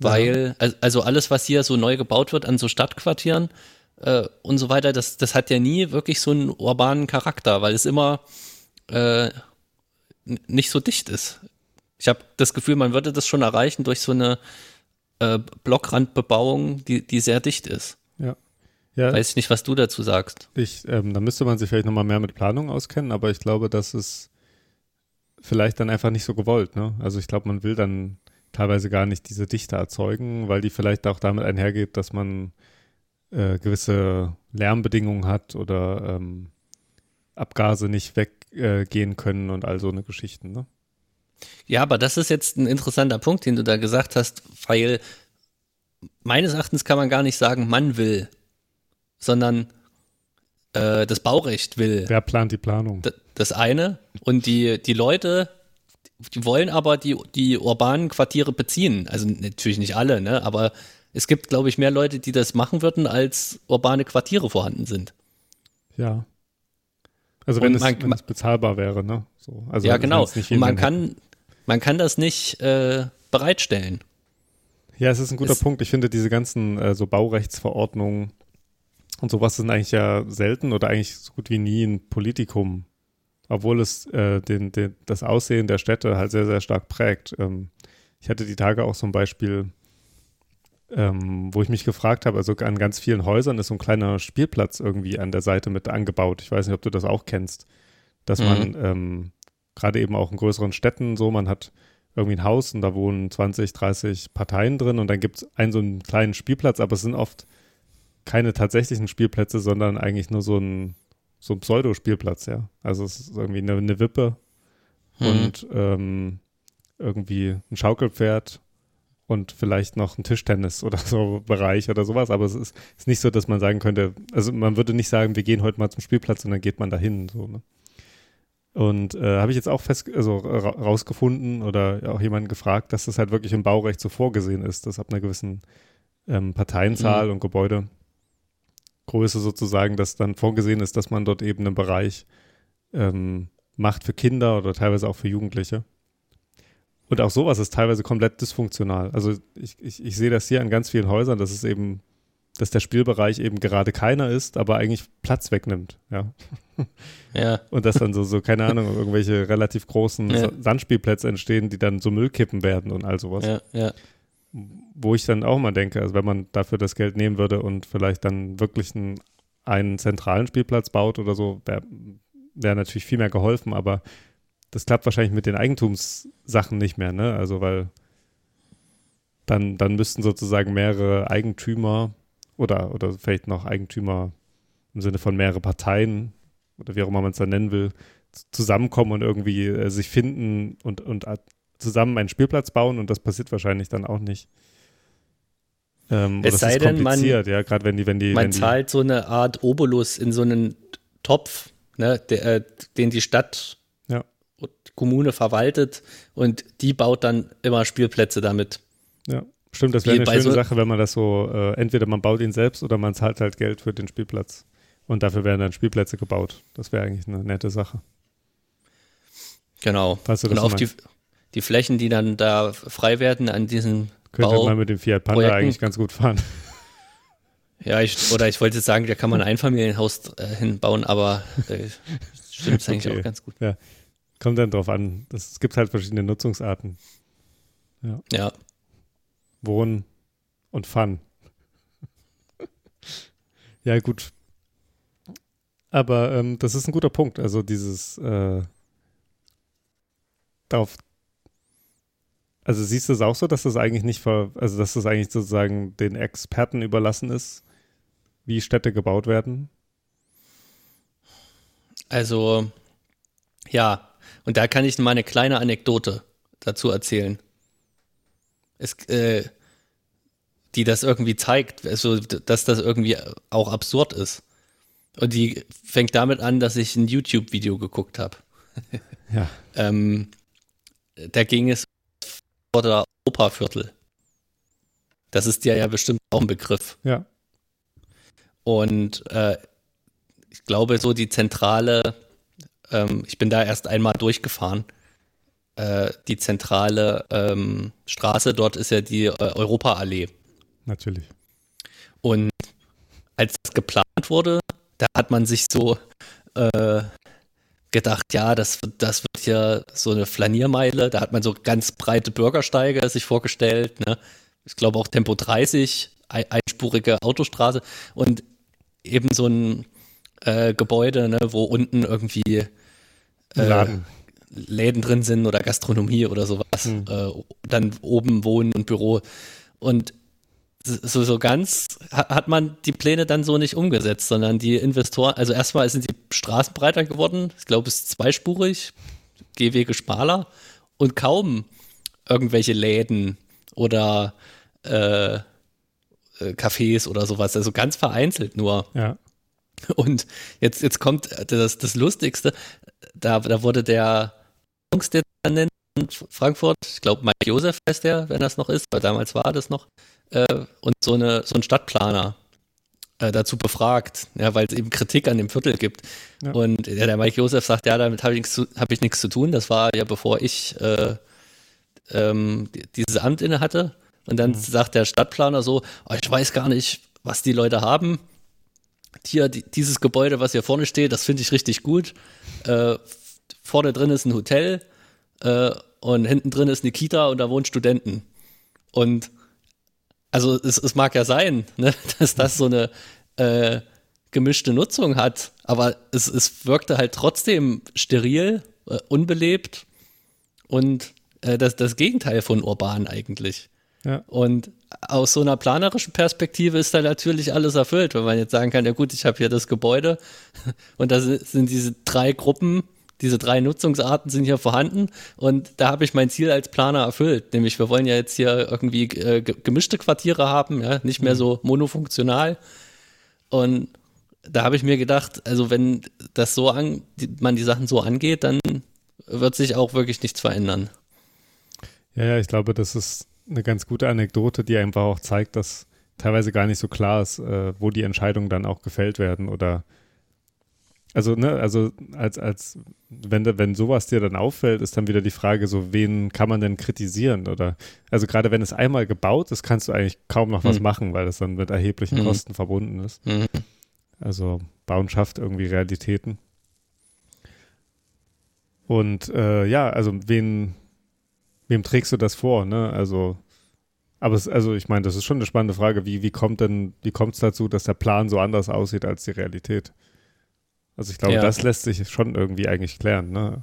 weil, also alles, was hier so neu gebaut wird an so Stadtquartieren äh, und so weiter, das, das hat ja nie wirklich so einen urbanen Charakter, weil es immer äh, nicht so dicht ist. Ich habe das Gefühl, man würde das schon erreichen durch so eine äh, Blockrandbebauung, die, die sehr dicht ist. Ja. ja. Weiß ich nicht, was du dazu sagst. Ich, ähm, da müsste man sich vielleicht nochmal mehr mit Planung auskennen, aber ich glaube, das ist vielleicht dann einfach nicht so gewollt. Ne? Also ich glaube, man will dann teilweise gar nicht diese Dichte erzeugen, weil die vielleicht auch damit einhergeht, dass man äh, gewisse Lärmbedingungen hat oder ähm, Abgase nicht weggehen äh, können und all so eine Geschichten, ne? Ja, aber das ist jetzt ein interessanter Punkt, den du da gesagt hast, weil meines Erachtens kann man gar nicht sagen, man will, sondern äh, das Baurecht will. Wer plant die Planung? Das eine. Und die, die Leute, die wollen aber die, die urbanen Quartiere beziehen. Also natürlich nicht alle, ne? Aber es gibt, glaube ich, mehr Leute, die das machen würden, als urbane Quartiere vorhanden sind. Ja. Also wenn, man, es, wenn es bezahlbar wäre, ne? So, also ja, genau. Und man kann, man kann das nicht äh, bereitstellen. Ja, es ist ein guter es, Punkt. Ich finde, diese ganzen äh, so Baurechtsverordnungen und sowas sind eigentlich ja selten oder eigentlich so gut wie nie ein Politikum, obwohl es äh, den, den, das Aussehen der Städte halt sehr, sehr stark prägt. Ähm, ich hatte die Tage auch so ein Beispiel ähm, wo ich mich gefragt habe, also an ganz vielen Häusern ist so ein kleiner Spielplatz irgendwie an der Seite mit angebaut. Ich weiß nicht, ob du das auch kennst, dass mhm. man ähm, gerade eben auch in größeren Städten so, man hat irgendwie ein Haus und da wohnen 20, 30 Parteien drin und dann gibt es einen so einen kleinen Spielplatz, aber es sind oft keine tatsächlichen Spielplätze, sondern eigentlich nur so ein, so ein Pseudo-Spielplatz, ja. Also es ist irgendwie eine, eine Wippe mhm. und ähm, irgendwie ein Schaukelpferd und vielleicht noch ein Tischtennis oder so *laughs* Bereich oder sowas. Aber es ist, ist, nicht so, dass man sagen könnte, also man würde nicht sagen, wir gehen heute mal zum Spielplatz und dann geht man dahin. So, ne? Und äh, habe ich jetzt auch fest, also ra rausgefunden oder auch jemanden gefragt, dass das halt wirklich im Baurecht so vorgesehen ist, dass ab einer gewissen ähm, Parteienzahl mhm. und Gebäudegröße sozusagen, dass dann vorgesehen ist, dass man dort eben einen Bereich ähm, macht für Kinder oder teilweise auch für Jugendliche. Und auch sowas ist teilweise komplett dysfunktional. Also ich, ich, ich sehe das hier an ganz vielen Häusern, dass es eben, dass der Spielbereich eben gerade keiner ist, aber eigentlich Platz wegnimmt, ja. *laughs* Ja. Und dass dann so, so, keine Ahnung, irgendwelche relativ großen ja. Sandspielplätze entstehen, die dann so Müllkippen werden und all sowas. Ja, ja. Wo ich dann auch mal denke, also wenn man dafür das Geld nehmen würde und vielleicht dann wirklich einen, einen zentralen Spielplatz baut oder so, wäre wär natürlich viel mehr geholfen, aber das klappt wahrscheinlich mit den Eigentumssachen nicht mehr, ne? Also weil dann, dann müssten sozusagen mehrere Eigentümer oder, oder vielleicht noch Eigentümer im Sinne von mehrere Parteien oder wie auch immer man es dann nennen will, zusammenkommen und irgendwie äh, sich finden und, und zusammen einen Spielplatz bauen und das passiert wahrscheinlich dann auch nicht. Ähm, es sei denn, man, ja, gerade wenn die, wenn die, man wenn die, zahlt so eine Art Obolus in so einen Topf, ne, der, äh, den die Stadt Kommune verwaltet und die baut dann immer Spielplätze damit. Ja, stimmt, das wäre eine schöne so Sache, wenn man das so, äh, entweder man baut ihn selbst oder man zahlt halt Geld für den Spielplatz. Und dafür werden dann Spielplätze gebaut. Das wäre eigentlich eine nette Sache. Genau. Weißt du, Und auf meinst? die, die Flächen, die dann da frei werden an diesen Könnte Bau. man mit dem Fiat Panda Projekten. eigentlich ganz gut fahren. *laughs* Ja, ich, oder ich wollte sagen, da kann man ein Einfamilienhaus äh, hinbauen, aber äh, *laughs* stimmt eigentlich Okay. auch ganz gut. Kommt dann drauf an. Das, es gibt halt verschiedene Nutzungsarten. Ja, Wohnen und Fun. *laughs* ja, gut. Aber ähm, das ist ein guter Punkt. Also dieses äh, darauf. Also siehst du es auch so, dass das eigentlich nicht ver, also dass das eigentlich sozusagen den Experten überlassen ist, wie Städte gebaut werden? also ja, und da kann ich mal eine kleine Anekdote dazu erzählen. Es, äh, die das irgendwie zeigt, also dass das irgendwie auch absurd ist. Und die fängt damit an, dass ich ein YouTube-Video geguckt habe. Ja. *laughs* Ähm, da ging es der Operviertel. Das ist dir ja bestimmt auch ein Begriff. Ja. Und äh, ich glaube, so die zentrale, ähm, ich bin da erst einmal durchgefahren. Äh, die zentrale ähm, Straße dort ist ja die äh, Europaallee. Natürlich. Und als das geplant wurde, da hat man sich so äh, gedacht, ja, das, das wird ja so eine Flaniermeile. Da hat man so ganz breite Bürgersteige sich vorgestellt. Ne? Ich glaube auch Tempo 30, ein, einspurige Autostraße und eben so ein äh, Gebäude, ne, wo unten irgendwie äh. Läden drin sind oder Gastronomie oder sowas. Hm. Äh, dann oben Wohnen und Büro. Und so, so ganz ha- hat man die Pläne dann so nicht umgesetzt, sondern die Investoren, also erstmal sind die Straßen breiter geworden. Ich glaube, es ist zweispurig, Gehwege schmaler und kaum irgendwelche Läden oder äh, äh, Cafés oder sowas. Also ganz vereinzelt nur. Ja. Und jetzt, jetzt kommt das, das Lustigste. Da, da wurde der in Frankfurt, ich glaube Mike Josef heißt der, wenn das noch ist, weil damals war das noch, äh, und so, eine, so ein Stadtplaner äh, dazu befragt, ja, weil es eben Kritik an dem Viertel gibt. Ja. Und ja, der Mike Josef sagt, ja, damit habe ich, nichts zu- hab ich nichts zu tun. Das war ja bevor ich äh, ähm, die- dieses Amt inne hatte. Und dann sagt der Stadtplaner so, oh, ich weiß gar nicht, was die Leute haben. Hier, die, dieses Gebäude, was hier vorne steht, das finde ich richtig gut. Äh, vorne drin ist ein Hotel äh, und hinten drin ist eine Kita und da wohnen Studenten. Und also es, es mag ja sein, ne, *laughs* dass das so eine äh, gemischte Nutzung hat, aber es, es wirkte halt trotzdem steril, äh, unbelebt und äh, das, das Gegenteil von urban eigentlich. Ja. Und aus so einer planerischen Perspektive ist da natürlich alles erfüllt, wenn man jetzt sagen kann, ja gut, ich habe hier das Gebäude *laughs* und da sind sind diese drei Gruppen, diese drei Nutzungsarten sind hier vorhanden und da habe ich mein Ziel als Planer erfüllt, nämlich wir wollen ja jetzt hier irgendwie äh, ge- gemischte Quartiere haben, ja, nicht mehr so monofunktional. Und da habe ich mir gedacht, also wenn das so an, man die Sachen so angeht, dann wird sich auch wirklich nichts verändern. Ja, ja, ich glaube, das ist eine ganz gute Anekdote, die einfach auch zeigt, dass teilweise gar nicht so klar ist, äh, wo die Entscheidungen dann auch gefällt werden oder also, ne, also als, als, wenn, wenn sowas dir dann auffällt, ist dann wieder die Frage, so, wen kann man denn kritisieren? Oder also gerade wenn es einmal gebaut ist, kannst du eigentlich kaum noch was Hm. machen, weil es dann mit erheblichen Mhm. Kosten verbunden ist. Mhm. Also Bauen schafft irgendwie Realitäten. Und äh, ja, also wen, wem trägst du das vor, ne? Also, aber es, also ich meine, das ist schon eine spannende Frage. Wie, wie kommt denn, wie kommt es dazu, dass der Plan so anders aussieht als die Realität? Also ich glaube, Ja. das lässt sich schon irgendwie eigentlich klären, ne?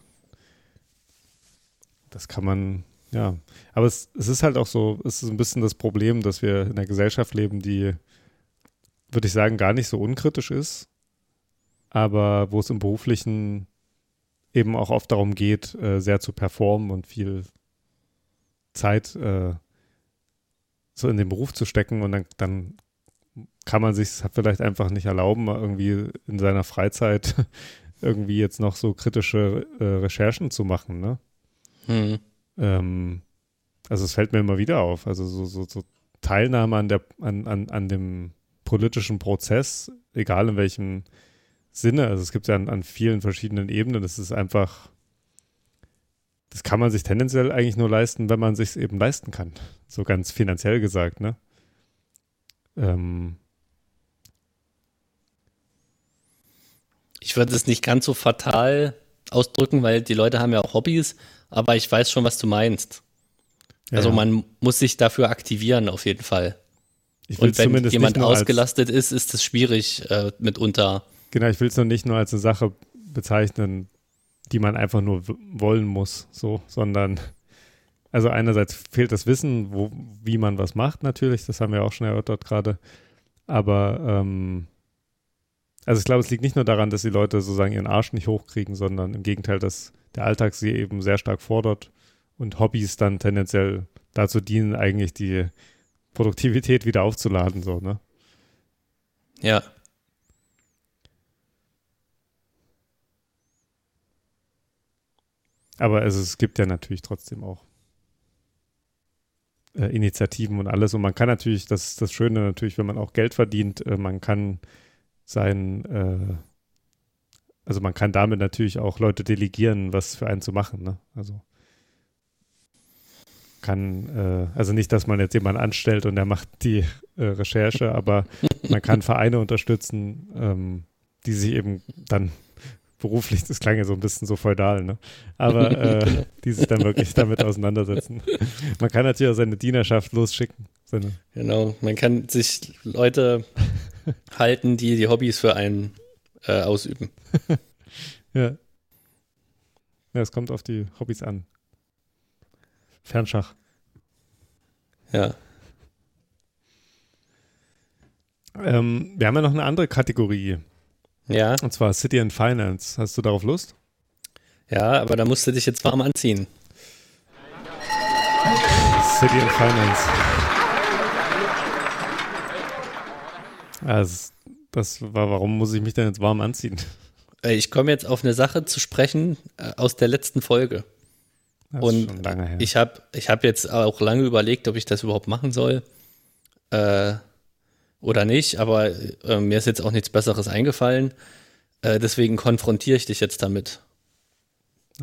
Das kann man, ja. Aber es, es ist halt auch so, es ist ein bisschen das Problem, dass wir in einer Gesellschaft leben, die, würde ich sagen, gar nicht so unkritisch ist, aber wo es im Beruflichen eben auch oft darum geht, äh, sehr zu performen und viel Zeit äh, so in den Beruf zu stecken und dann, dann kann man sich vielleicht einfach nicht erlauben, irgendwie in seiner Freizeit *laughs* irgendwie jetzt noch so kritische äh, Recherchen zu machen, ne? Mhm. Ähm, also es fällt mir immer wieder auf. Also so, so, so Teilnahme an der, an, an, an dem politischen Prozess, egal in welchem Sinne, also es gibt ja an, an vielen verschiedenen Ebenen, das ist einfach, das kann man sich tendenziell eigentlich nur leisten, wenn man sich eben leisten kann. So ganz finanziell gesagt, ne? Ähm, ich würde es nicht ganz so fatal ausdrücken, weil die Leute haben ja auch Hobbys, aber ich weiß schon, was du meinst. Ja, also man muss sich dafür aktivieren, auf jeden Fall. Und wenn jemand ausgelastet ist, ist es schwierig äh, mitunter. Genau, ich will es noch nicht nur als eine Sache bezeichnen, die man einfach nur wollen muss, so, sondern also einerseits fehlt das Wissen, wo, wie man was macht, natürlich, das haben wir auch schon erörtert gerade, aber ähm, also ich glaube, es liegt nicht nur daran, dass die Leute sozusagen ihren Arsch nicht hochkriegen, sondern im Gegenteil, dass der Alltag sie eben sehr stark fordert und Hobbys dann tendenziell dazu dienen, eigentlich die Produktivität wieder aufzuladen, so, ne? Ja. Aber es, es gibt ja natürlich trotzdem auch äh, Initiativen und alles. Und man kann natürlich, das ist das Schöne natürlich, wenn man auch Geld verdient, äh, man kann sein, äh, also man kann damit natürlich auch Leute delegieren, was für einen zu machen. Ne? Also kann, äh, also nicht, dass man jetzt jemanden anstellt und der macht die äh, Recherche, aber man kann *laughs* Vereine unterstützen, ähm, die sich eben dann beruflich, das klang ja so ein bisschen so feudal, ne? Aber *laughs* äh, die sich dann wirklich damit auseinandersetzen. Man kann natürlich auch seine Dienerschaft losschicken. Seine genau, man kann sich Leute halten, die die Hobbys für einen äh, ausüben. *laughs* ja. Ja, es kommt auf die Hobbys an. Fernschach. Ja. Ähm, wir haben ja noch eine andere Kategorie. Ja. Und zwar City and Finance. Hast du darauf Lust? Ja, aber da musst du dich jetzt warm anziehen. City and Finance. Also, das war, warum muss ich mich denn jetzt warm anziehen? Äh, ich komme jetzt auf eine Sache zu sprechen äh, aus der letzten Folge. Das und ich habe ich hab jetzt auch lange überlegt, ob ich das überhaupt machen soll äh, oder nicht, aber äh, mir ist jetzt auch nichts Besseres eingefallen. Äh, deswegen konfrontiere ich dich jetzt damit.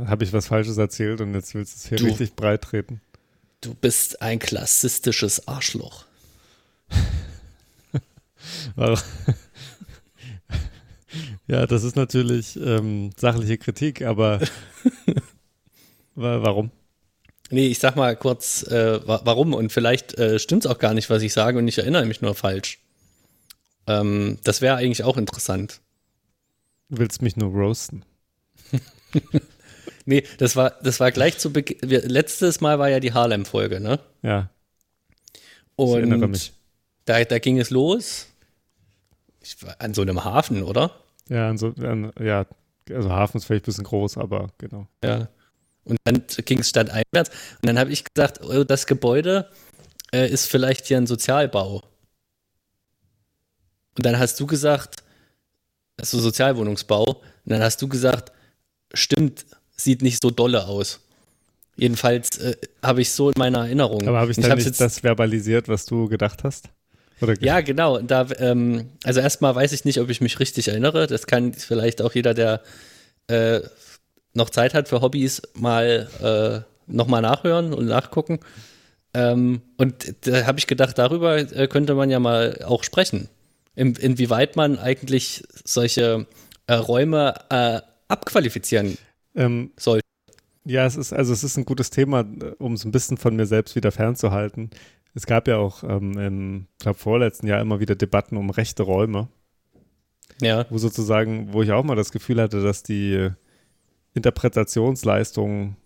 Habe ich was Falsches erzählt und jetzt willst du es hier du, richtig breit treten? Du bist ein klassistisches Arschloch. *laughs* *laughs* ja, das ist natürlich ähm, sachliche Kritik, aber *laughs* Warum? Nee, ich sag mal kurz, äh, warum und vielleicht äh, stimmt es auch gar nicht, was ich sage und ich erinnere mich nur falsch. Ähm, das wäre eigentlich auch interessant. Du willst mich nur roasten. *laughs* nee, das war, das war gleich zu Beginn. Letztes Mal war ja die Harlem-Folge, ne? Ja. Und ich erinnere mich. Da, da ging es los. Ich, an so einem Hafen, oder? Ja, an so, an, ja, also Hafen ist vielleicht ein bisschen groß, aber genau. Ja. Und dann ging es stadteinwärts. Und dann habe ich gesagt, oh, das Gebäude äh, ist vielleicht hier ein Sozialbau. Und dann hast du gesagt, also Sozialwohnungsbau. Und dann hast du gesagt, stimmt, sieht nicht so dolle aus. Jedenfalls äh, habe ich so in meiner Erinnerung. Aber habe ich, ich dann nicht jetzt, das verbalisiert, was du gedacht hast? Oder ja, genau. Da, ähm, also erstmal weiß ich nicht, ob ich mich richtig erinnere. Das kann vielleicht auch jeder, der äh, noch Zeit hat für Hobbys, mal äh, nochmal nachhören und nachgucken. Ähm, und da habe ich gedacht, darüber äh, könnte man ja mal auch sprechen. In, inwieweit man eigentlich solche äh, Räume äh, abqualifizieren ähm, soll. Ja, es ist, also es ist ein gutes Thema, um es ein bisschen von mir selbst wieder fernzuhalten. Es gab ja auch ähm, im, glaube vorletzten Jahr immer wieder Debatten um rechte Räume. Ja. Wo sozusagen, wo ich auch mal das Gefühl hatte, dass die Interpretationsleistung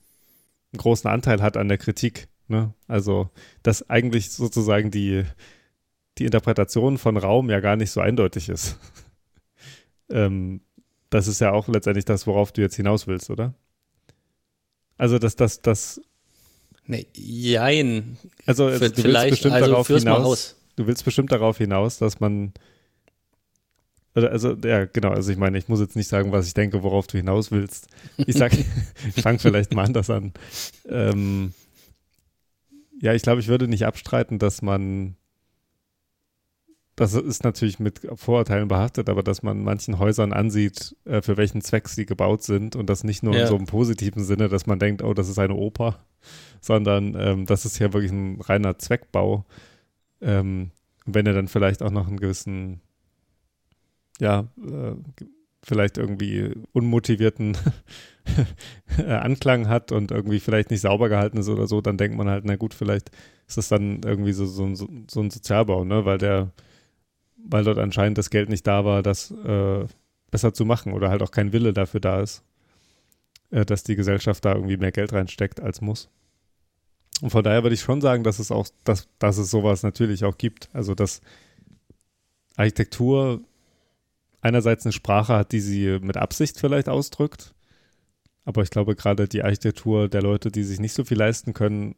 einen großen Anteil hat an der Kritik. Ne? Also, dass eigentlich sozusagen die, die Interpretation von Raum ja gar nicht so eindeutig ist. *laughs* ähm, das ist ja auch letztendlich das, worauf du jetzt hinaus willst, oder? Also, dass das, das. Nee, jein. Also, also du willst bestimmt also darauf hinaus. Du willst bestimmt darauf hinaus, dass man also, ja, genau. Also, ich meine, ich muss jetzt nicht sagen, was ich denke, worauf du hinaus willst. Ich sage, *laughs* *laughs* ich fange vielleicht mal anders an. Ähm, ja, ich glaube, ich würde nicht abstreiten, dass man, das ist natürlich mit Vorurteilen behaftet, aber dass man manchen Häusern ansieht, äh, für welchen Zweck sie gebaut sind und das nicht nur ja. in so einem positiven Sinne, dass man denkt, oh, das ist eine Oper, sondern ähm, das ist ja wirklich ein reiner Zweckbau. Ähm, wenn er dann vielleicht auch noch einen gewissen, ja, äh, vielleicht irgendwie unmotivierten *laughs* Anklang hat und irgendwie vielleicht nicht sauber gehalten ist oder so, dann denkt man halt, na gut, vielleicht ist das dann irgendwie so, so, so, so ein Sozialbau, ne? Weil der, weil dort anscheinend das Geld nicht da war, das äh, besser zu machen oder halt auch kein Wille dafür da ist, äh, dass die Gesellschaft da irgendwie mehr Geld reinsteckt als muss. Und von daher würde ich schon sagen, dass es auch, dass, dass es sowas natürlich auch gibt. Also dass Architektur einerseits eine Sprache hat, die sie mit Absicht vielleicht ausdrückt. Aber ich glaube, gerade die Architektur der Leute, die sich nicht so viel leisten können,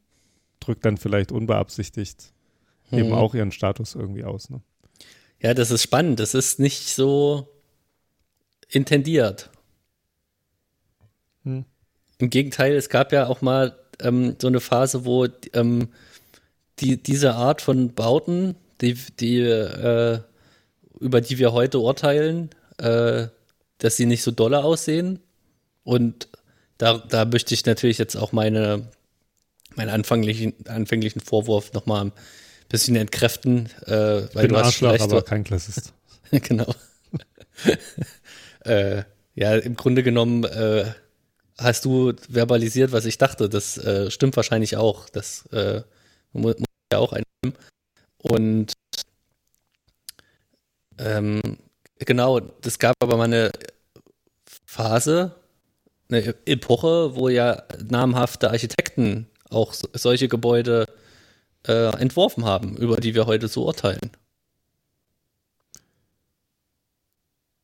drückt dann vielleicht unbeabsichtigt hm. eben auch ihren Status irgendwie aus. Ne? Ja, das ist spannend. Das ist nicht so intendiert. Hm. Im Gegenteil, es gab ja auch mal ähm, so eine Phase, wo ähm, die, diese Art von Bauten, die, die äh, über die wir heute urteilen, äh, dass sie nicht so dolle aussehen. Und da, da möchte ich natürlich jetzt auch meine, meinen anfänglichen, anfänglichen Vorwurf nochmal bisschen entkräften, äh, weil Bin du hast Arschloch, aber kein Klassist. *laughs* genau. äh, ja, im Grunde genommen äh, hast du verbalisiert, was ich dachte. Das äh, stimmt wahrscheinlich auch. Das äh, muss ja auch einnehmen. Und ähm, genau, es gab aber mal eine Phase, eine Epoche, wo ja namhafte Architekten auch solche Gebäude äh, entworfen haben, über die wir heute so urteilen.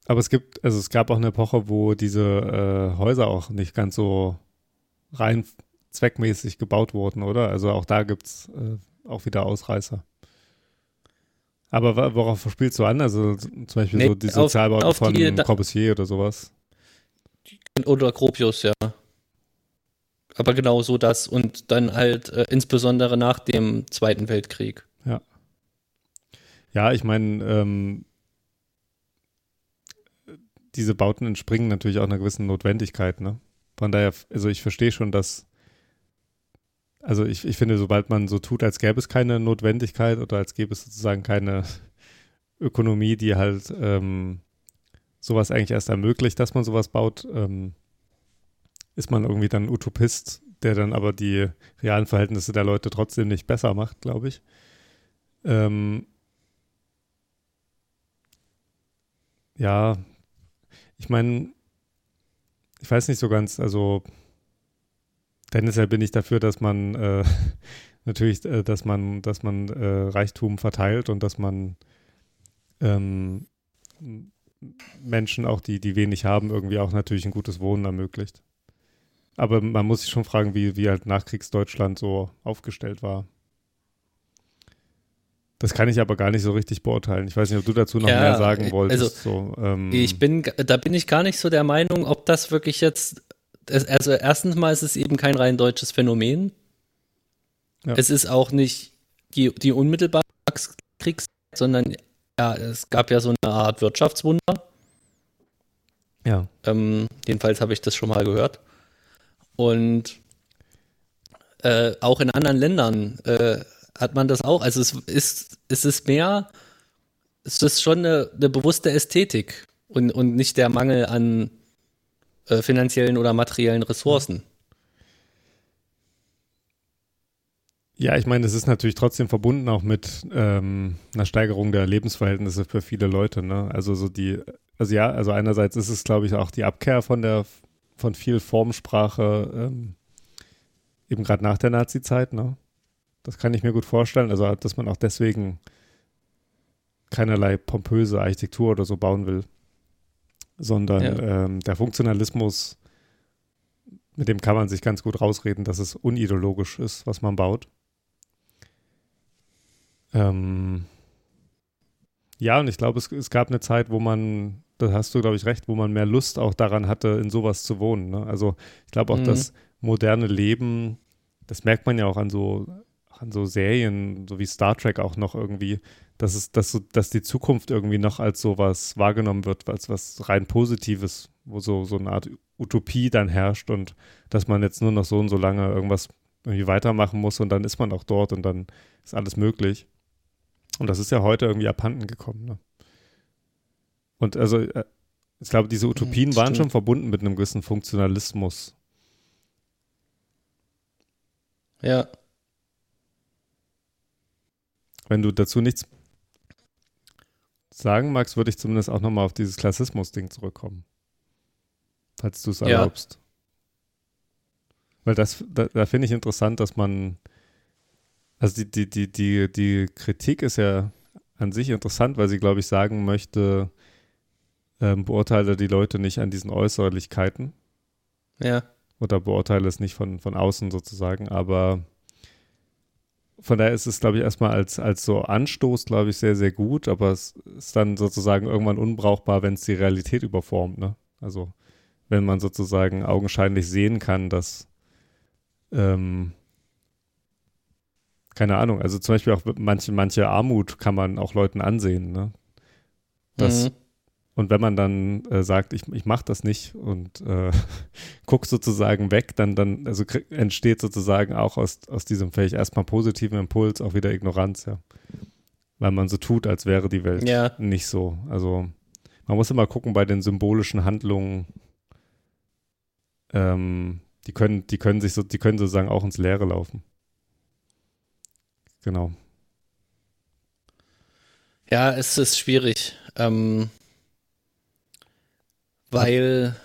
Aber es gibt, also es gab auch eine Epoche, wo diese äh, Häuser auch nicht ganz so rein zweckmäßig gebaut wurden, oder? Also auch da gibt es äh, auch wieder Ausreißer. Aber worauf spielst du an? Also zum Beispiel nee, so die Sozialbauten von die, Corbusier oder sowas? Oder Gropius, ja. Aber genau so das und dann halt äh, insbesondere nach dem Zweiten Weltkrieg. Ja. Ja, ich meine, ähm, diese Bauten entspringen natürlich auch einer gewissen Notwendigkeit, ne? Von daher, also ich verstehe schon, dass also ich, ich finde, sobald man so tut, als gäbe es keine Notwendigkeit oder als gäbe es sozusagen keine *laughs* Ökonomie, die halt ähm, sowas eigentlich erst ermöglicht, dass man sowas baut, ähm, ist man irgendwie dann Utopist, der dann aber die realen Verhältnisse der Leute trotzdem nicht besser macht, glaube ich. Ähm, ja, ich meine, ich weiß nicht so ganz, also Tendenziell bin ich dafür, dass man äh, *laughs* natürlich, äh, dass man, dass man äh, Reichtum verteilt und dass man ähm, Menschen, auch die, die wenig haben, irgendwie auch natürlich ein gutes Wohnen ermöglicht. Aber man muss sich schon fragen, wie, wie halt Nachkriegsdeutschland so aufgestellt war. Das kann ich aber gar nicht so richtig beurteilen. Ich weiß nicht, ob du dazu noch ja, mehr sagen wolltest. Also, so, ähm, ich bin, da bin ich gar nicht so der Meinung, ob das wirklich jetzt also erstens mal ist es eben kein rein deutsches Phänomen. Ja. Es ist auch nicht die, die unmittelbare Kriegszeit, sondern ja, es gab ja so eine Art Wirtschaftswunder. Ja. Ähm, jedenfalls habe ich das schon mal gehört. Und äh, auch in anderen Ländern äh, hat man das auch. Also es ist, es ist mehr, es ist schon eine, eine bewusste Ästhetik und, und nicht der Mangel an äh, finanziellen oder materiellen Ressourcen. Ja, ich meine, es ist natürlich trotzdem verbunden auch mit ähm, einer Steigerung der Lebensverhältnisse für viele Leute. Ne? Also so die, also ja, also einerseits ist es, glaube ich, auch die Abkehr von der von viel Formsprache ähm, eben gerade nach der Nazi-Zeit. Ne? Das kann ich mir gut vorstellen. Also dass man auch deswegen keinerlei pompöse Architektur oder so bauen will sondern ja. ähm, der Funktionalismus, mit dem kann man sich ganz gut rausreden, dass es unideologisch ist, was man baut. Ähm, ja, und ich glaube, es, es, gab eine Zeit, wo man, da hast du, glaube ich, recht, wo man mehr Lust auch daran hatte, in sowas zu wohnen. Ne? Also ich glaube auch, mhm. das moderne Leben, das merkt man ja auch an so an so Serien, so wie Star Trek auch noch irgendwie, dass es, dass, so, dass die Zukunft irgendwie noch als sowas wahrgenommen wird, als was rein Positives, wo so, so eine Art Utopie dann herrscht und dass man jetzt nur noch so und so lange irgendwas irgendwie weitermachen muss und dann ist man auch dort und dann ist alles möglich. Und das ist ja heute irgendwie abhanden gekommen. Ne? Und also, äh, ich glaube, diese Utopien waren schon verbunden mit einem gewissen Funktionalismus. Ja. Wenn du dazu nichts sagen magst, würde ich zumindest auch nochmal auf dieses Klassismus-Ding zurückkommen. Falls du es erlaubst. Ja. Weil das, da, da finde ich interessant, dass man, also die, die, die, die, die Kritik ist ja an sich interessant, weil sie, glaube ich, sagen möchte, ähm, beurteile die Leute nicht an diesen Äußerlichkeiten. Ja. Oder beurteile es nicht von, von außen sozusagen, aber von daher ist es, glaube ich, erstmal als, als so Anstoß, glaube ich, sehr, sehr gut, aber es ist dann sozusagen irgendwann unbrauchbar, wenn es die Realität überformt, ne? Also wenn man sozusagen augenscheinlich sehen kann, dass ähm, keine Ahnung, also zum Beispiel auch manche, manche Armut kann man auch Leuten ansehen, ne? Das, mhm. Und wenn man dann äh, sagt, ich, ich mache das nicht und äh, *laughs* guckt sozusagen weg, dann, dann also entsteht sozusagen auch aus, aus diesem vielleicht erstmal positiven Impuls auch wieder Ignoranz, ja. Weil man so tut, als wäre die Welt ja. nicht so. Also man muss immer gucken bei den symbolischen Handlungen, ähm, die können, die können sich so, die können sozusagen auch ins Leere laufen. Genau. Ja, es ist schwierig. Ähm, weil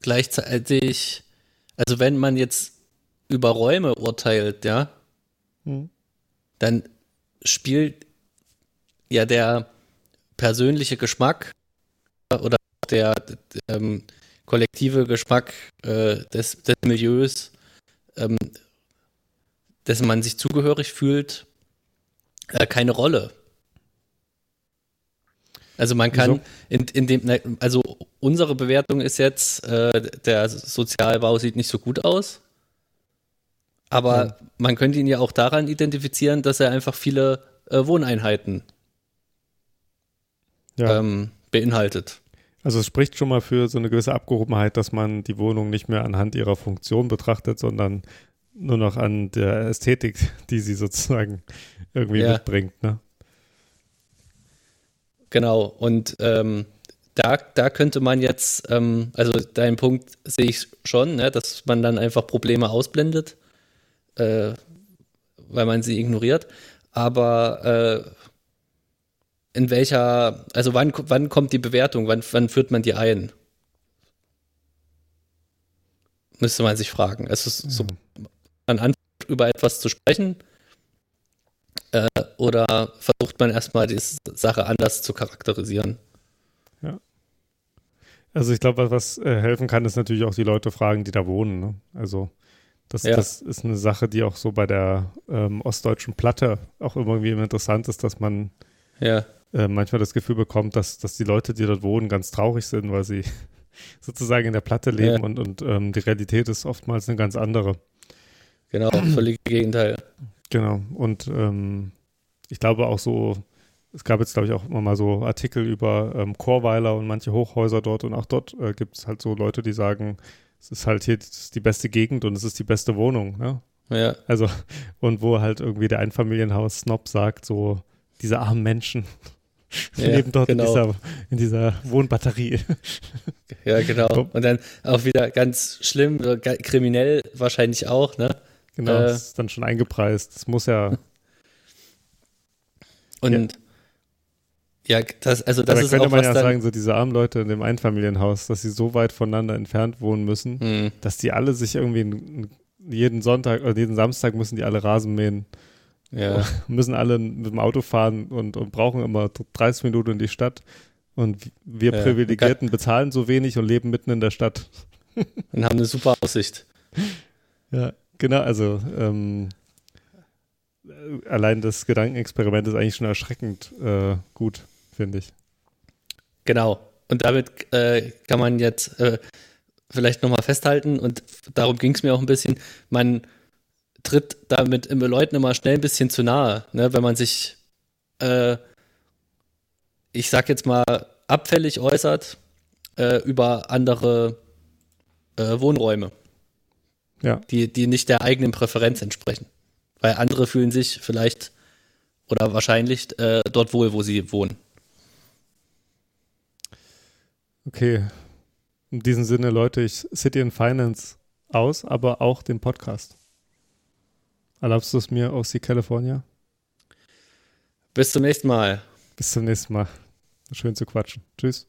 gleichzeitig, also wenn man jetzt über Räume urteilt, ja, hm. dann spielt ja der persönliche Geschmack oder der ähm, kollektive Geschmack äh, des, des Milieus, ähm, dessen man sich zugehörig fühlt, äh, keine Rolle. Also man kann in, in dem, also unsere Bewertung ist jetzt, äh, der Sozialbau sieht nicht so gut aus. Aber ja. man könnte ihn ja auch daran identifizieren, dass er einfach viele äh, Wohneinheiten ja. ähm, beinhaltet. Also es spricht schon mal für so eine gewisse Abgehobenheit, dass man die Wohnung nicht mehr anhand ihrer Funktion betrachtet, sondern nur noch an der Ästhetik, die sie sozusagen irgendwie ja. mitbringt. Ne? Genau, und ähm, da, da könnte man jetzt, ähm, also deinen Punkt sehe ich schon, ne, dass man dann einfach Probleme ausblendet, äh, weil man sie ignoriert. Aber äh, in welcher, also wann, wann kommt die Bewertung, wann, wann führt man die ein? Müsste man sich fragen. Es ist so, man anfängt über etwas zu sprechen, äh, oder versucht man erstmal die Sache anders zu charakterisieren? Ja. Also ich glaube, was, was äh, helfen kann, ist natürlich auch die Leute fragen, die da wohnen. Ne? Also das, ja. das, ist eine Sache, die auch so bei der ähm, ostdeutschen Platte auch irgendwie interessant ist, dass man ja. äh, manchmal das Gefühl bekommt, dass, dass die Leute, die dort wohnen, ganz traurig sind, weil sie *laughs* sozusagen in der Platte leben ja. und, und ähm, die Realität ist oftmals eine ganz andere. Genau, völlig Gegenteil. Genau. Und ähm, ich glaube auch so, es gab jetzt, glaube ich, auch immer mal so Artikel über ähm, Chorweiler und manche Hochhäuser dort und auch dort äh, gibt es halt so Leute, die sagen, es ist halt hier die beste Gegend und es ist die beste Wohnung, ne? Ja. Also, *laughs* und wo halt irgendwie der Einfamilienhaus-Snob sagt, so, diese armen Menschen *laughs* ja, leben dort genau. in, dieser, in dieser Wohnbatterie. Ja, genau. Und dann auch wieder ganz schlimm, kriminell wahrscheinlich auch, ne? Genau, äh, das ist dann schon eingepreist. Das muss ja. *laughs* Und ja, ja das, also das da ist könnte auch man ja sagen, so diese armen Leute in dem Einfamilienhaus, dass sie so weit voneinander entfernt wohnen müssen, mhm. dass die alle sich irgendwie jeden Sonntag oder jeden Samstag müssen die alle Rasen mähen. Ja. *laughs* müssen alle mit dem Auto fahren und, und brauchen immer 30 Minuten in die Stadt. Und wir ja, Privilegierten bezahlen so wenig und leben mitten in der Stadt. *laughs* Und haben eine super Aussicht. Ja. Genau, also ähm, allein das Gedankenexperiment ist eigentlich schon erschreckend äh, gut, finde ich. Genau. Und damit äh, kann man jetzt äh, vielleicht nochmal festhalten, und darum ging es mir auch ein bisschen, man tritt damit immer Leuten immer schnell ein bisschen zu nahe, ne? wenn man sich, äh, ich sag jetzt mal, abfällig äußert äh, über andere äh, Wohnräume, Ja. die, die nicht der eigenen Präferenz entsprechen. Weil andere fühlen sich vielleicht oder wahrscheinlich äh, dort wohl, wo sie wohnen. Okay. In diesem Sinne läute ich City and Finance aus, aber auch den Podcast. Erlaubst du es mir aus die California? Bis zum nächsten Mal. Bis zum nächsten Mal. Schön zu quatschen. Tschüss.